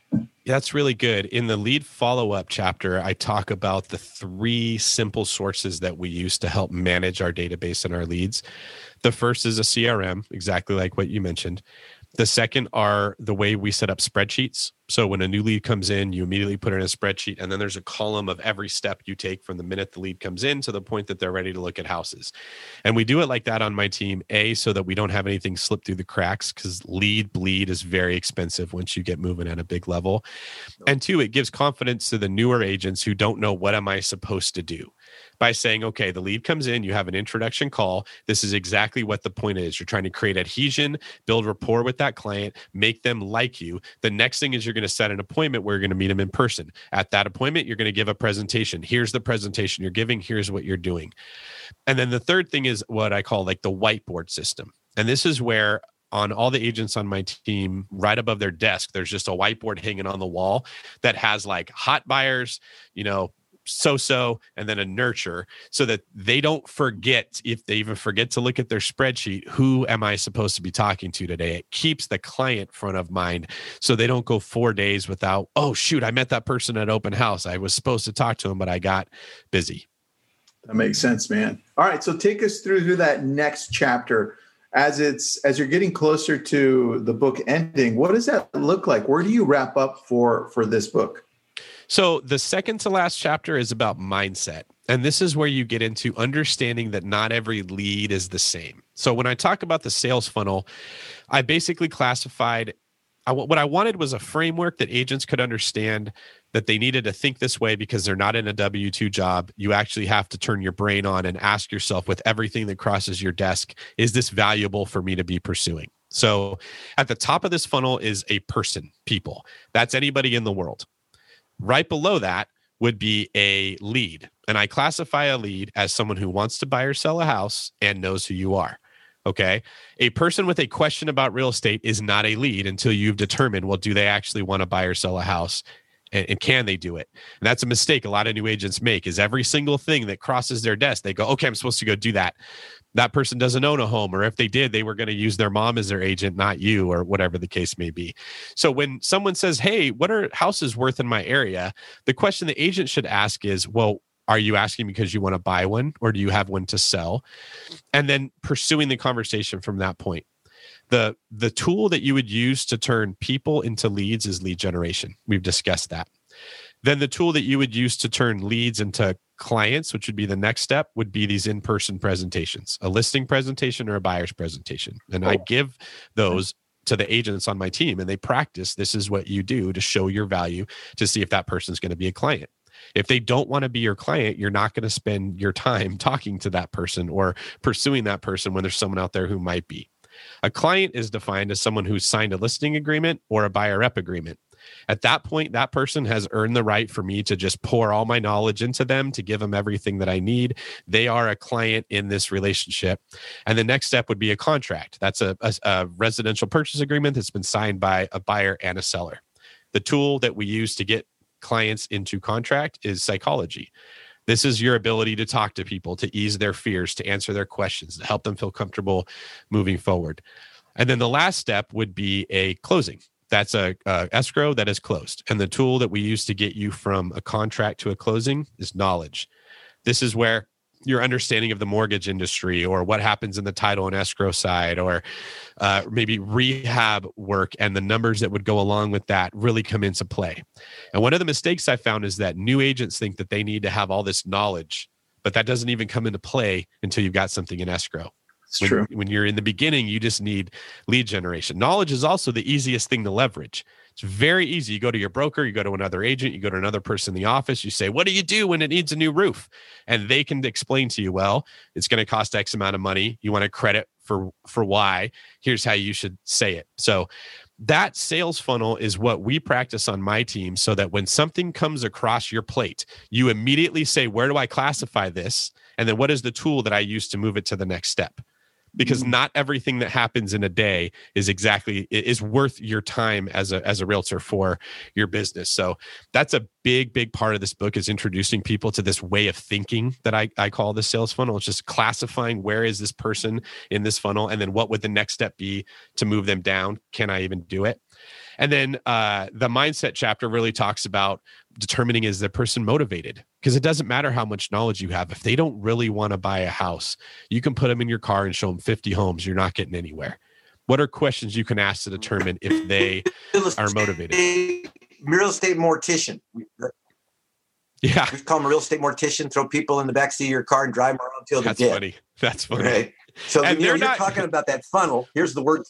That's really good. In the lead follow up chapter, I talk about the three simple sources that we use to help manage our database and our leads. The first is a CRM, exactly like what you mentioned. The second are the way we set up spreadsheets. So when a new lead comes in, you immediately put it in a spreadsheet, and then there's a column of every step you take from the minute the lead comes in to the point that they're ready to look at houses. And we do it like that on my team, A, so that we don't have anything slip through the cracks because lead bleed is very expensive once you get moving at a big level. And two, it gives confidence to the newer agents who don't know what am I supposed to do by saying, okay, the lead comes in, you have an introduction call. This is exactly what the point is. You're trying to create adhesion, build rapport with that client, make them like you. The next thing is you're going to set an appointment where you're going to meet them in person. At that appointment, you're going to give a presentation. Here's the presentation you're giving, here's what you're doing. And then the third thing is what I call like the whiteboard system. And this is where on all the agents on my team, right above their desk, there's just a whiteboard hanging on the wall that has like hot buyers, you know, so so and then a nurture so that they don't forget if they even forget to look at their spreadsheet who am i supposed to be talking to today? It keeps the client front of mind so they don't go 4 days without oh shoot i met that person at open house. I was supposed to talk to him but i got busy. That makes sense man. All right so take us through through that next chapter. As it's as you're getting closer to the book ending what does that look like? Where do you wrap up for for this book so the second to last chapter is about mindset. And this is where you get into understanding that not every lead is the same. So when I talk about the sales funnel, I basically classified I, what I wanted was a framework that agents could understand that they needed to think this way because they're not in a W 2 job. You actually have to turn your brain on and ask yourself with everything that crosses your desk, is this valuable for me to be pursuing? So at the top of this funnel is a person, people. That's anybody in the world. Right below that would be a lead. And I classify a lead as someone who wants to buy or sell a house and knows who you are. Okay. A person with a question about real estate is not a lead until you've determined, well, do they actually want to buy or sell a house? And, can they do it? And that's a mistake a lot of new agents make is every single thing that crosses their desk, they go, okay, I'm supposed to go do that that person doesn't own a home or if they did they were going to use their mom as their agent not you or whatever the case may be. So when someone says hey what are houses worth in my area? the question the agent should ask is well are you asking because you want to buy one or do you have one to sell? And then pursuing the conversation from that point. The the tool that you would use to turn people into leads is lead generation. We've discussed that. Then the tool that you would use to turn leads into clients, which would be the next step, would be these in person presentations, a listing presentation or a buyer's presentation. And I give those to the agents on my team and they practice this is what you do to show your value to see if that person's going to be a client. If they don't want to be your client, you're not going to spend your time talking to that person or pursuing that person when there's someone out there who might be. A client is defined as someone who's signed a listing agreement or a buyer rep agreement. At that point, that person has earned the right for me to just pour all my knowledge into them, to give them everything that I need. They are a client in this relationship. And the next step would be a contract. That's a, a, a residential purchase agreement that's been signed by a buyer and a seller. The tool that we use to get clients into contract is psychology. This is your ability to talk to people, to ease their fears, to answer their questions, to help them feel comfortable moving forward. And then the last step would be a closing that's a, escrow that is closed and the tool that we use to get you from a contract to a closing is knowledge this is where your understanding of the mortgage industry or what happens in the title and escrow side or uh, maybe rehab work and the numbers that would go along with that really come into play. And one of the mistakes I found is that new agents think that they need to have all this knowledge, but that doesn't even come into play until you've got something in escrow. It's When, true. when you're in the beginning, you just need lead generation. Knowledge is also the easiest thing to leverage. It's very easy. You go to your broker, you go to another agent, you go to another person in the office, you say, What do you do when it needs a new roof? And they can explain to you, Well, it's going to cost X amount of money. You want a credit for for why. Here's how you should say it. So that sales funnel is what we practice on my team so that when something comes across your plate, you immediately say, Where do I classify this? And then what is the tool that I use to move it to the next step? Because not everything that happens in a day is exactly is worth your time as a as a realtor for your business. So that's a big, big part of this book is introducing people to this way of thinking that I, I call the sales funnel. It's just classifying where is this person in this funnel and then what would the next step be to move them down? Can I even do it? And then uh, the mindset chapter really talks about determining is the person motivated because it doesn't matter how much knowledge you have if they don't really want to buy a house you can put them in your car and show them 50 homes you're not getting anywhere what are questions you can ask to determine if they are motivated Real estate mortician. Uh, yeah we call them a real estate mortician. Throw people in the backseat of your car and drive them around till they're that's dead. funny that's funny Right. So And you you're not- talking about that funnel. Here's the word.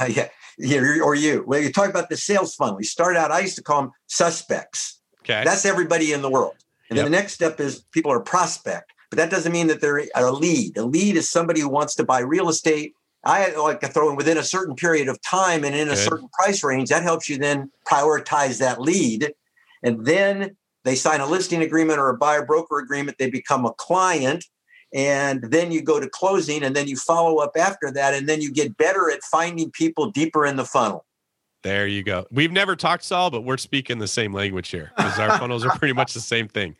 yeah, yeah, or you. Well, you talk about the sales funnel. You start out. I used to call them suspects. Okay That's everybody in the world. And then the next step is people are prospect, but that doesn't mean that they're a lead. A lead is somebody who wants to buy real estate. I like to throw in within a certain period of time and in a certain price range. That helps you then prioritize that lead. And then they sign a listing agreement or a buyer broker agreement. They become a client. And then you go to closing and then you follow up after that. And then you get better at finding people deeper in the funnel. There you go. We've never talked Saul, but we're speaking the same language here because our funnels are pretty much the same thing.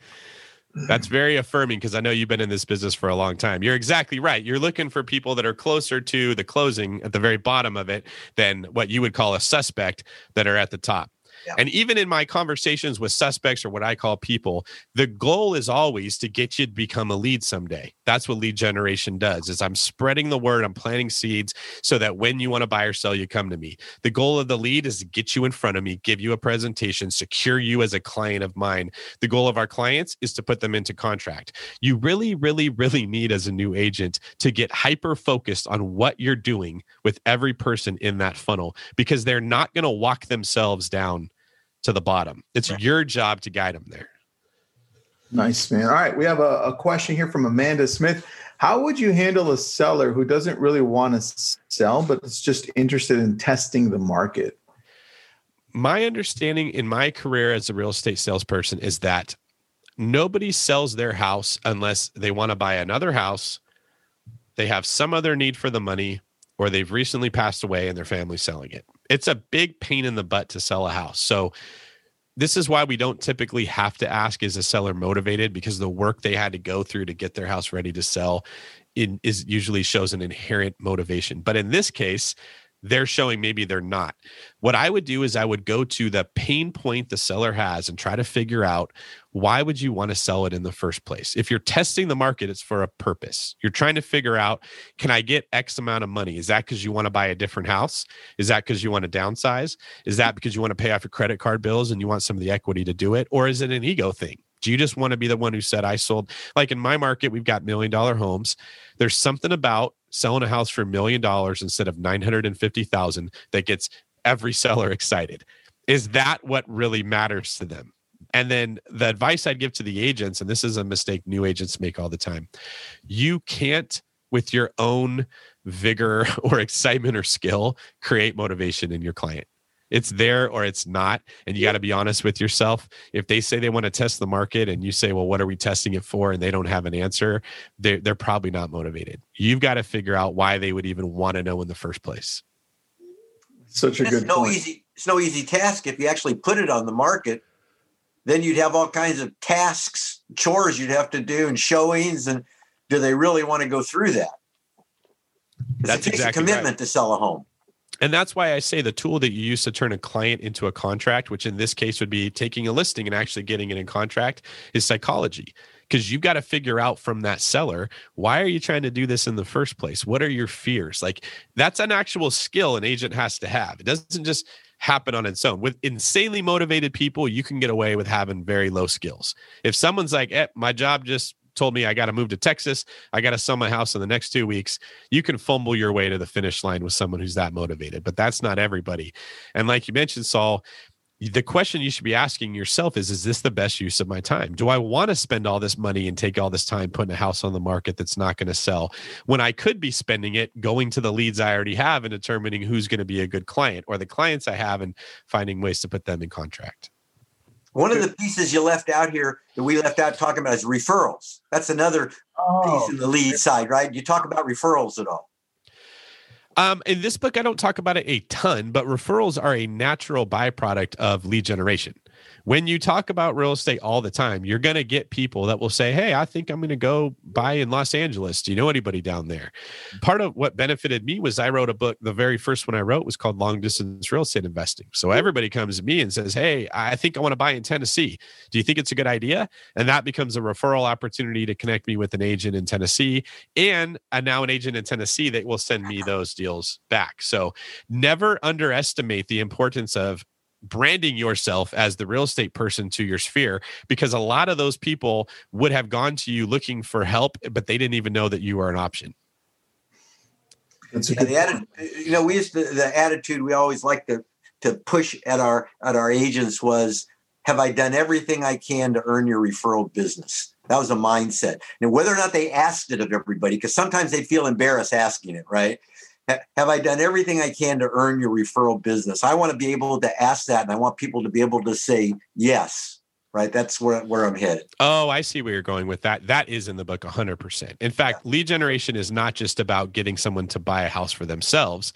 That's very affirming because I know you've been in this business for a long time. You're exactly right. You're looking for people that are closer to the closing at the very bottom of it than what you would call a suspect that are at the top. Yeah. And even in my conversations with suspects or what I call people, the goal is always to get you to become a lead someday. That's what lead generation does. Is I'm spreading the word, I'm planting seeds so that when you want to buy or sell, you come to me. The goal of the lead is to get you in front of me, give you a presentation, secure you as a client of mine. The goal of our clients is to put them into contract. You really, really, really need as a new agent to get hyper focused on what you're doing with every person in that funnel because they're not going to walk themselves down to the bottom. It's Right. your job to guide them there. Nice, man. All right. We have a, a question here from Amanda Smith. How would you handle a seller who doesn't really want to sell, but is just interested in testing the market? my understanding in my career as a real estate salesperson is that nobody sells their house unless they want to buy another house, they have some other need for the money, or they've recently passed away and their family's selling it. It's a big pain in the butt to sell a house. So this is why we don't typically have to ask is a seller motivated because the work they had to go through to get their house ready to sell in, is usually shows an inherent motivation. But in this case, they're showing maybe they're not. What I would do is I would go to the pain point the seller has and try to figure out why would you want to sell it in the first place? If you're testing the market, it's for a purpose. You're trying to figure out can I get X amount of money? Is that because you want to buy a different house? Is that because you want to downsize? Is that because you want to pay off your credit card bills and you want some of the equity to do it? Or is it an ego thing? Do you just want to be the one who said, I sold? Like in my market, we've got million dollar homes. There's something about selling a house for a million dollars instead of 950,000 that gets every seller excited. Is that what really matters to them? And then the advice I'd give to the agents, and this is a mistake new agents make all the time you can't, with your own vigor or excitement or skill, create motivation in your client. It's there or it's not. And you got to be honest with yourself. If they say they want to test the market and you say, well, what are we testing it for? And they don't have an answer, they're, they're probably not motivated. You've got to figure out why they would even want to know in the first place. Such a It's good no point. easy. It's no easy task if you actually put it on the market. Then you'd have all kinds of tasks, chores you'd have to do, and showings. And do they really want to go through that? That's it takes exactly a commitment to sell a home. And that's why I say the tool that you use to turn a client into a contract, which in this case would be taking a listing and actually getting it in contract, is psychology. Because you've got to figure out from that seller, why are you trying to do this in the first place? What are your fears? Like that's an actual skill an agent has to have. It doesn't just happen on its own. With insanely motivated people, you can get away with having very low skills. If someone's like, eh, my job just told me I got to move to Texas. I got to sell my house in the next two weeks. You can fumble your way to the finish line with someone who's that motivated, but that's not everybody. And like you mentioned, Saul, the question you should be asking yourself is Is this the best use of my time? Do I want to spend all this money and take all this time putting a house on the market that's not going to sell when I could be spending it going to the leads I already have and determining who's going to be a good client or the clients I have and finding ways to put them in contract? One of the pieces you left out here that we left out talking about is referrals. That's another oh. piece in the lead side, right? You talk about referrals at all? Um, in this book, I don't talk about it a ton, but referrals are a natural byproduct of lead generation when you talk about real estate all the time, you're going to get people that will say, Hey, I think I'm going to go buy in Los Angeles. Do you know anybody down there? Part of what benefited me was I wrote a book. The very first one I wrote was called Long Distance Real Estate Investing. So everybody comes to me and says, Hey, I think I want to buy in Tennessee. Do you think it's a good idea? And that becomes a referral opportunity to connect me with an agent in Tennessee and uh, now an agent in Tennessee that will send me those deals back. So never underestimate the importance of branding yourself as the real estate person to your sphere because a lot of those people would have gone to you looking for help but they didn't even know that you were an option. Yeah, the atti- you know we used to, the attitude we always like to to push at our at our agents was have i done everything i can to earn your referral business? That was a mindset. And whether or not they asked it of everybody because sometimes they feel embarrassed asking it right have I done everything I can to earn your referral business? I want to be able to ask that, and I want people to be able to say yes. Right, that's where where I'm headed. Oh, I see where you're going with that. That is in the book 100%. In fact, yeah. lead generation is not just about getting someone to buy a house for themselves.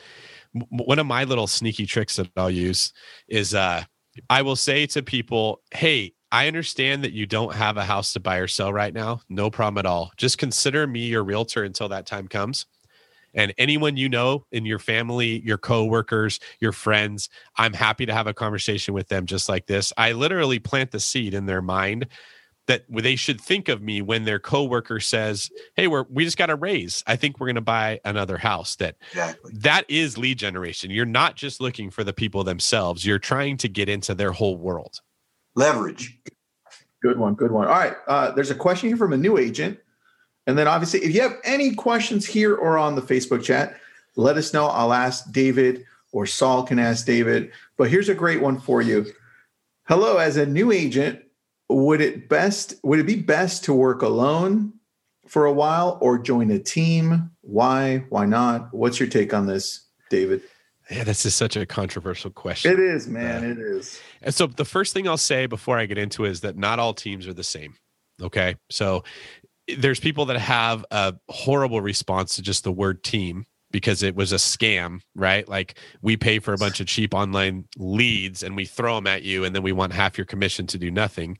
One of my little sneaky tricks that I'll use is uh, I will say to people, "Hey, I understand that you don't have a house to buy or sell right now. No problem at all. Just consider me your realtor until that time comes." And anyone you know in your family, your coworkers, your friends, I'm happy to have a conversation with them just like this. I literally plant the seed in their mind that they should think of me when their coworker says, "Hey, we're we just got a raise. I think we're going to buy another house." That exactly. that is lead generation. You're not just looking for the people themselves. You're trying to get into their whole world. Leverage. Good one. Good one. All right. Uh, there's a question here from a new agent. And then obviously, if you have any questions here or on the Facebook chat, let us know. I'll ask David or Saul can ask David. But here's a great one for you. Hello, as a new agent, would it best would it be best to work alone for a while or join a team? Why? Why not? What's your take on this, David? Yeah, this is such a controversial question. It is, man. Uh, it is. And so the first thing I'll say before I get into it is that not all teams are the same. Okay. So there's people that have a horrible response to just the word team because it was a scam, right? Like we pay for a bunch of cheap online leads and we throw them at you and then we want half your commission to do nothing.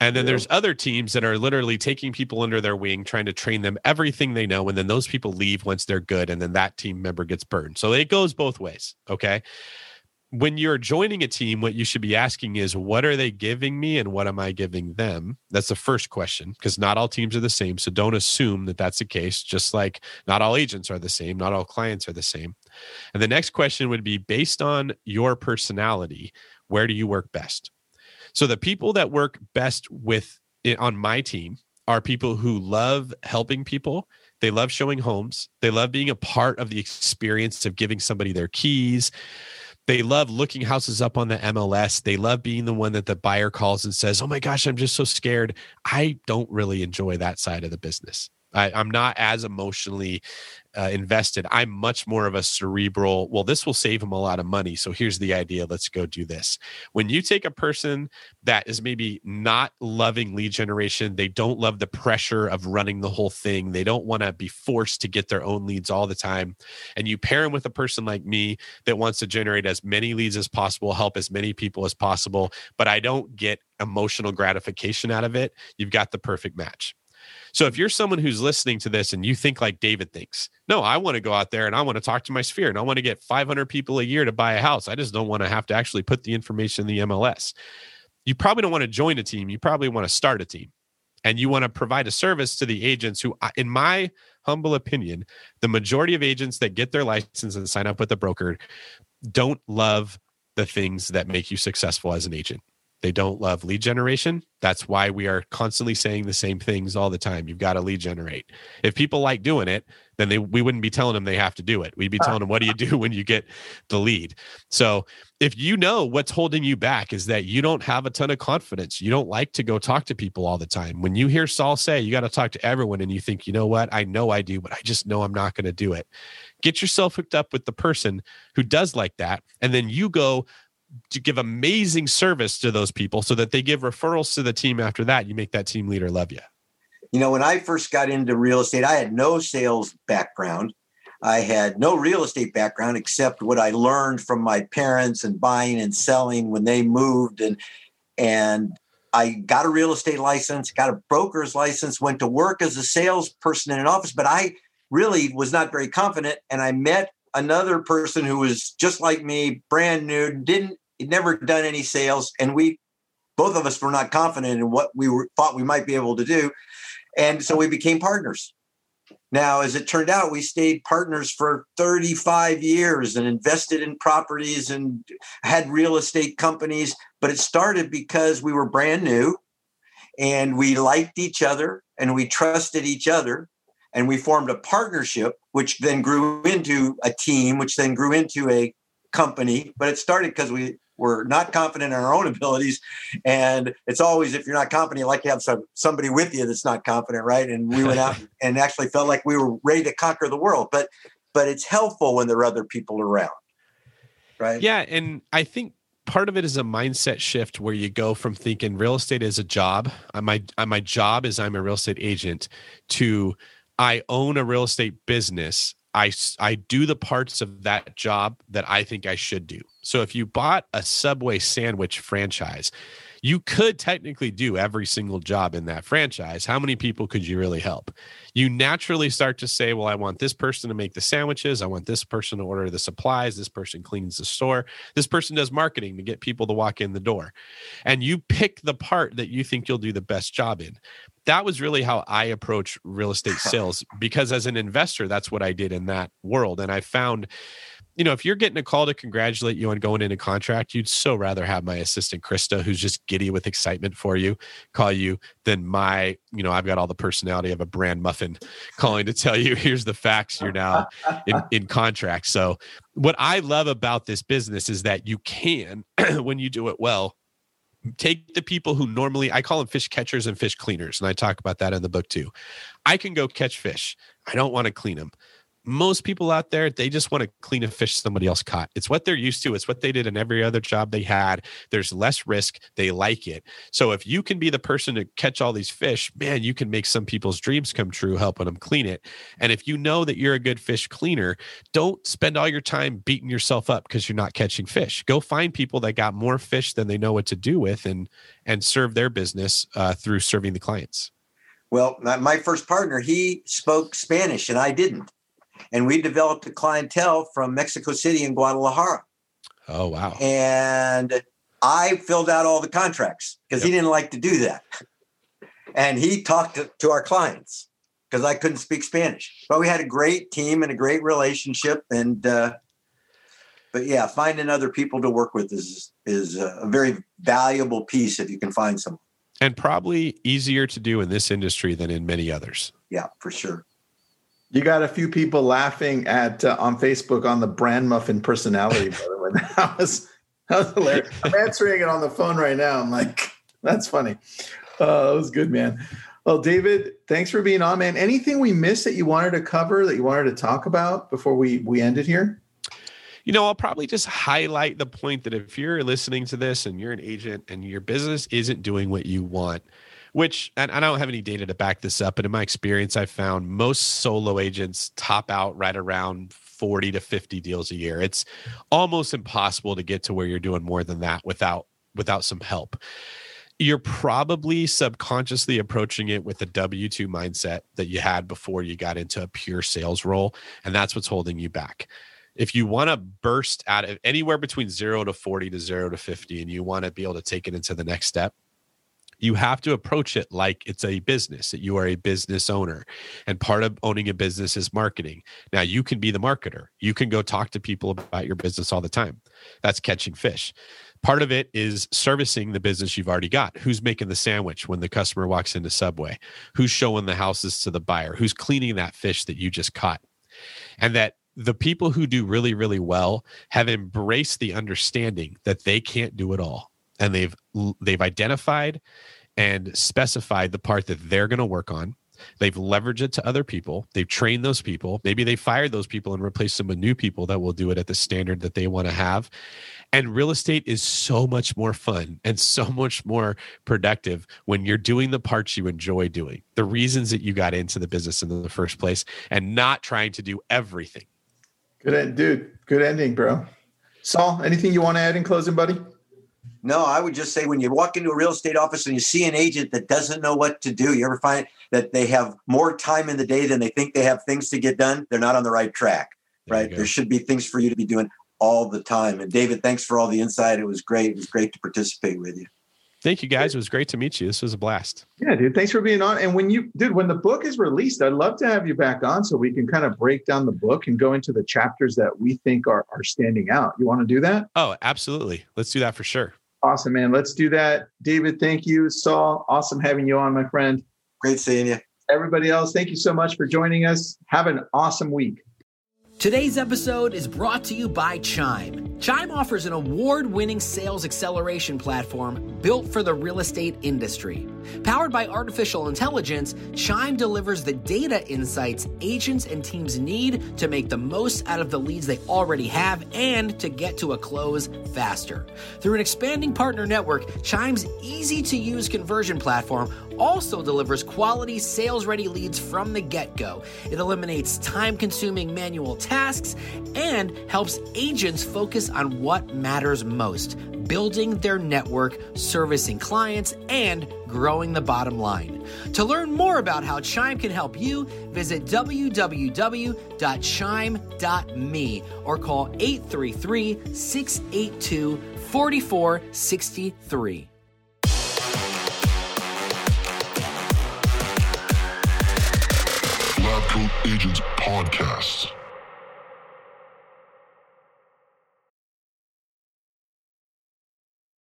And then yeah. there's other teams that are literally taking people under their wing, trying to train them everything they know. And then those people leave once they're good. And then that team member gets burned. So it goes both ways. Okay when you're joining a team, what you should be asking is, what are they giving me and what am I giving them? That's the first question because not all teams are the same. So don't assume that that's the case, just like not all agents are the same, not all clients are the same. And the next question would be based on your personality, where do you work best? So the people that work best with on my team are people who love helping people. They love showing homes. They love being a part of the experience of giving somebody their keys they love looking houses up on the MLS. They love being the one that the buyer calls and says, Oh my gosh, I'm just so scared. I don't really enjoy that side of the business. I, am not as emotionally uh, invested. I'm much more of a cerebral, well, this will save him a lot of money. So here's the idea. Let's go do this. When you take a person that is maybe not loving lead generation, they don't love the pressure of running the whole thing, they don't want to be forced to get their own leads all the time. And you pair them with a person like me that wants to generate as many leads as possible, help as many people as possible, but I don't get emotional gratification out of it. You've got the perfect match. So if you're someone who's listening to this and you think like David thinks, no, I want to go out there and I want to talk to my sphere and I want to get 500 people a year to buy a house. I just don't want to have to actually put the information in the MLS. You probably don't want to join a team. You probably want to start a team and you want to provide a service to the agents who, in my humble opinion, the majority of agents that get their license and sign up with a broker don't love the things that make you successful as an agent. They don't love lead generation. That's why we are constantly saying the same things all the time. You've got to lead generate. If people like doing it, then they we wouldn't be telling them they have to do it. We'd be telling them, what do you do when you get the lead? So if you know what's holding you back is that you don't have a ton of confidence, you don't like to go talk to people all the time. When you hear Saul say you got to talk to everyone and you think, you know what, I know I do, but I just know I'm not going to do it. Get yourself hooked up with the person who does like that. And then you go to give amazing service to those people so that they give referrals to the team after that. You make that team leader love you. You know, when I first got into real estate, I had no sales background. I had no real estate background except what I learned from my parents and buying and selling when they moved and and I got a real estate license, got a broker's license, went to work as a salesperson in an office, but I really was not very confident and I met another person who was just like me, brand new, didn't he'd never done any sales, and we both of us were not confident in what we were, thought we might be able to do, and so we became partners. Now, as it turned out, we stayed partners for 35 years and invested in properties and had real estate companies. But it started because we were brand new and we liked each other and we trusted each other and we formed a partnership, which then grew into a team, which then grew into a company. But it started because we we're not confident in our own abilities. And it's always, if you're not confident, you like to have some, somebody with you that's not confident, right? And we went out and actually felt like we were ready to conquer the world. But but it's helpful when there are other people around. Right. Yeah. And I think part of it is a mindset shift where you go from thinking real estate is a job. Uh, my uh, my job is I'm a real estate agent to I own a real estate business I, I do the parts of that job that I think I should do. So if you bought a Subway sandwich franchise, you could technically do every single job in that franchise. How many people could you really help? You naturally start to say, well, I want this person to make the sandwiches. I want this person to order the supplies. This person cleans the store. This person does marketing to get people to walk in the door. And you pick the part that you think you'll do the best job in that was really how I approach real estate sales because as an investor, that's what I did in that world. And I found, you know, if you're getting a call to congratulate you on going into contract, you'd so rather have my assistant Krista, who's just giddy with excitement for you, call you than my, you know, I've got all the personality of a brand muffin calling to tell you, here's the facts, you're now in, in contract. So what I love about this business is that you can, when you do it well, take the people who normally I call them fish catchers and fish cleaners, and I talk about that in the book too. I can go catch fish. I don't want to clean them most people out there they just want to clean a fish somebody else caught. It's what they're used to it's what they did in every other job they had. There's less risk they like it. So if you can be the person to catch all these fish man you can make some people's dreams come true helping them clean it. And if you know that you're a good fish cleaner don't spend all your time beating yourself up because you're not catching fish. Go find people that got more fish than they know what to do with and and serve their business uh, through serving the clients. Well my first partner he spoke spanish and i didn't and we developed a clientele from Mexico City and Guadalajara. Oh wow! And I filled out all the contracts because yep. he didn't like to do that, and he talked to, to our clients because I couldn't speak Spanish. But we had a great team and a great relationship, and uh, but yeah, finding other people to work with is is a very valuable piece if you can find someone. And probably easier to do in this industry than in many others. Yeah, for sure. You got a few people laughing at uh, on Facebook on the brand muffin personality. By the way, that was that was hilarious. I'm answering it on the phone right now. I'm like, that's funny. Uh, that was good, man. Well, David, thanks for being on, man. Anything we missed that you wanted to cover that you wanted to talk about before we we end it here? You know, I'll probably just highlight the point that if you're listening to this and you're an agent and your business isn't doing what you want, which and I don't have any data to back this up, but in my experience, I found most solo agents top out right around 40 to 50 deals a year. It's almost impossible to get to where you're doing more than that without without some help. you're probably subconsciously approaching it with the W 2 mindset that you had before you got into a pure sales role. And that's what's holding you back. If you want to burst out of anywhere between zero to 40 to zero to 50, and you want to be able to take it into the next step, you have to approach it like it's a business that you are a business owner and part of owning a business is marketing. Now you can be the marketer. You can go talk to people about your business all the time. That's catching fish. Part of it is servicing the business you've already got. Who's making the sandwich when the customer walks into subway? Who's showing the houses to the buyer? Who's cleaning that fish that you just caught? And that the people who do really really well have embraced the understanding that they can't do it all and they've they've identified and specified the part that they're going to work on. They've leveraged it to other people. They've trained those people. Maybe they fired those people and replaced them with new people that will do it at the standard that they want to have. And real estate is so much more fun and so much more productive when you're doing the parts you enjoy doing the reasons that you got into the business in the first place and not trying to do everything. Good end, dude. Good ending bro. Saul anything you want to add in closing buddy no, I would just say when you walk into a real estate office and you see an agent that doesn't know what to do, you ever find that they have more time in the day than they think they have things to get done? They're not on the right track, there right? There should be things for you to be doing all the time. And David, thanks for all the insight. It was great. It was great to participate with you. Thank you guys. It was great to meet you. This was a blast. Yeah, dude. Thanks for being on. And when you, dude, when the book is released, I'd love to have you back on so we can kind of break down the book and go into the chapters that we think are are standing out. You want to do that? Oh, absolutely. Let's do that for sure. Awesome, man. Let's do that. David, thank you. Saul, awesome having you on, my friend. Great seeing you. Everybody else, thank you so much for joining us. Have an awesome week. Today's episode is brought to you by Chime. Chime offers an award winning sales acceleration platform built for the real estate industry. Powered by artificial intelligence, Chime delivers the data insights agents and teams need to make the most out of the leads they already have and to get to a close faster. Through an expanding partner network, Chime's easy to use conversion platform also delivers quality sales ready leads from the get go. It eliminates time consuming manual tasks and helps agents focus on what matters most building their network, servicing clients, and growing the bottom line. To learn more about how Chime can help you, visit www.chime.me or call 833 682 4463. Agents Podcast.